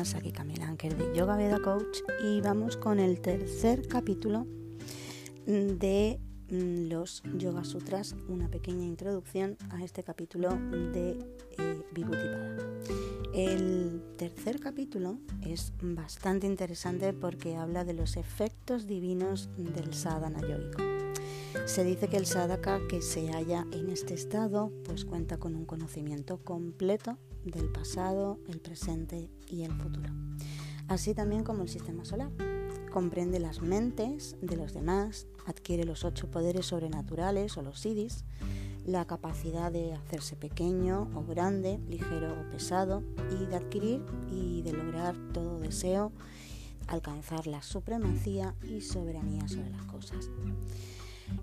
Anker de Yoga Veda Coach y vamos con el tercer capítulo de mm, los Yoga Sutras, una pequeña introducción a este capítulo de eh, Vibhuti-pada. El tercer capítulo es bastante interesante porque habla de los efectos divinos del sadhana yogico. Se dice que el sadhaka que se halla en este estado pues cuenta con un conocimiento completo del pasado, el presente y el futuro. Así también como el sistema solar. Comprende las mentes de los demás, adquiere los ocho poderes sobrenaturales o los siddhis, la capacidad de hacerse pequeño o grande, ligero o pesado, y de adquirir y de lograr todo deseo, alcanzar la supremacía y soberanía sobre las cosas.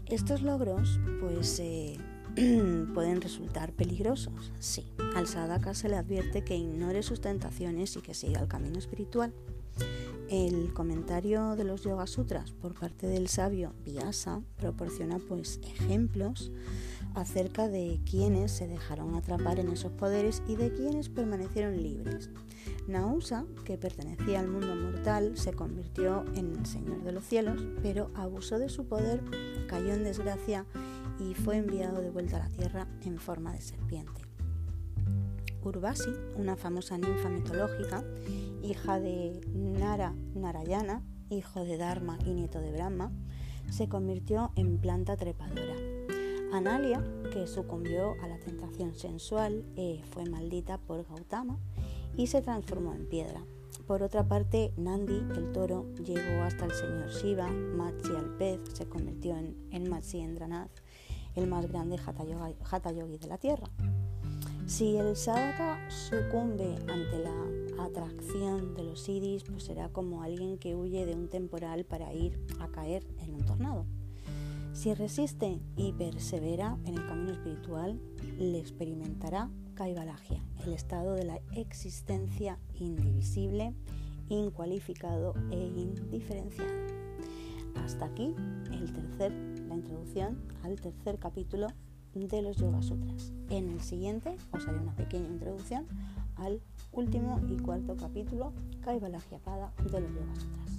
Estos logros, pues, eh, pueden resultar peligrosos. Sí, al sadhaka se le advierte que ignore sus tentaciones y que siga el camino espiritual. El comentario de los Yoga Sutras por parte del sabio Vyasa proporciona pues ejemplos acerca de quienes se dejaron atrapar en esos poderes y de quienes permanecieron libres. Nausa, que pertenecía al mundo mortal, se convirtió en el Señor de los cielos, pero abusó de su poder, cayó en desgracia y fue enviado de vuelta a la tierra en forma de serpiente. Urvasi, una famosa ninfa mitológica, hija de Nara Narayana, hijo de Dharma y nieto de Brahma, se convirtió en planta trepadora. Analia, que sucumbió a la tentación sensual, eh, fue maldita por Gautama y se transformó en piedra. Por otra parte, Nandi, el toro, llegó hasta el señor Shiva, Matsi el pez se convirtió en, en Matsi Endranath, el más grande Hatha Yogi de la tierra. Si el sadhaka sucumbe ante la atracción de los siddhis, pues será como alguien que huye de un temporal para ir a caer en un tornado. Si resiste y persevera en el camino espiritual, le experimentará Kaivalagya, el estado de la existencia indivisible, incualificado e indiferenciado. Hasta aquí el tercer, la introducción al tercer capítulo de los Yoga Sutras. En el siguiente os haré una pequeña introducción al último y cuarto capítulo, Kaivalagya Pada de los Yoga Sutras.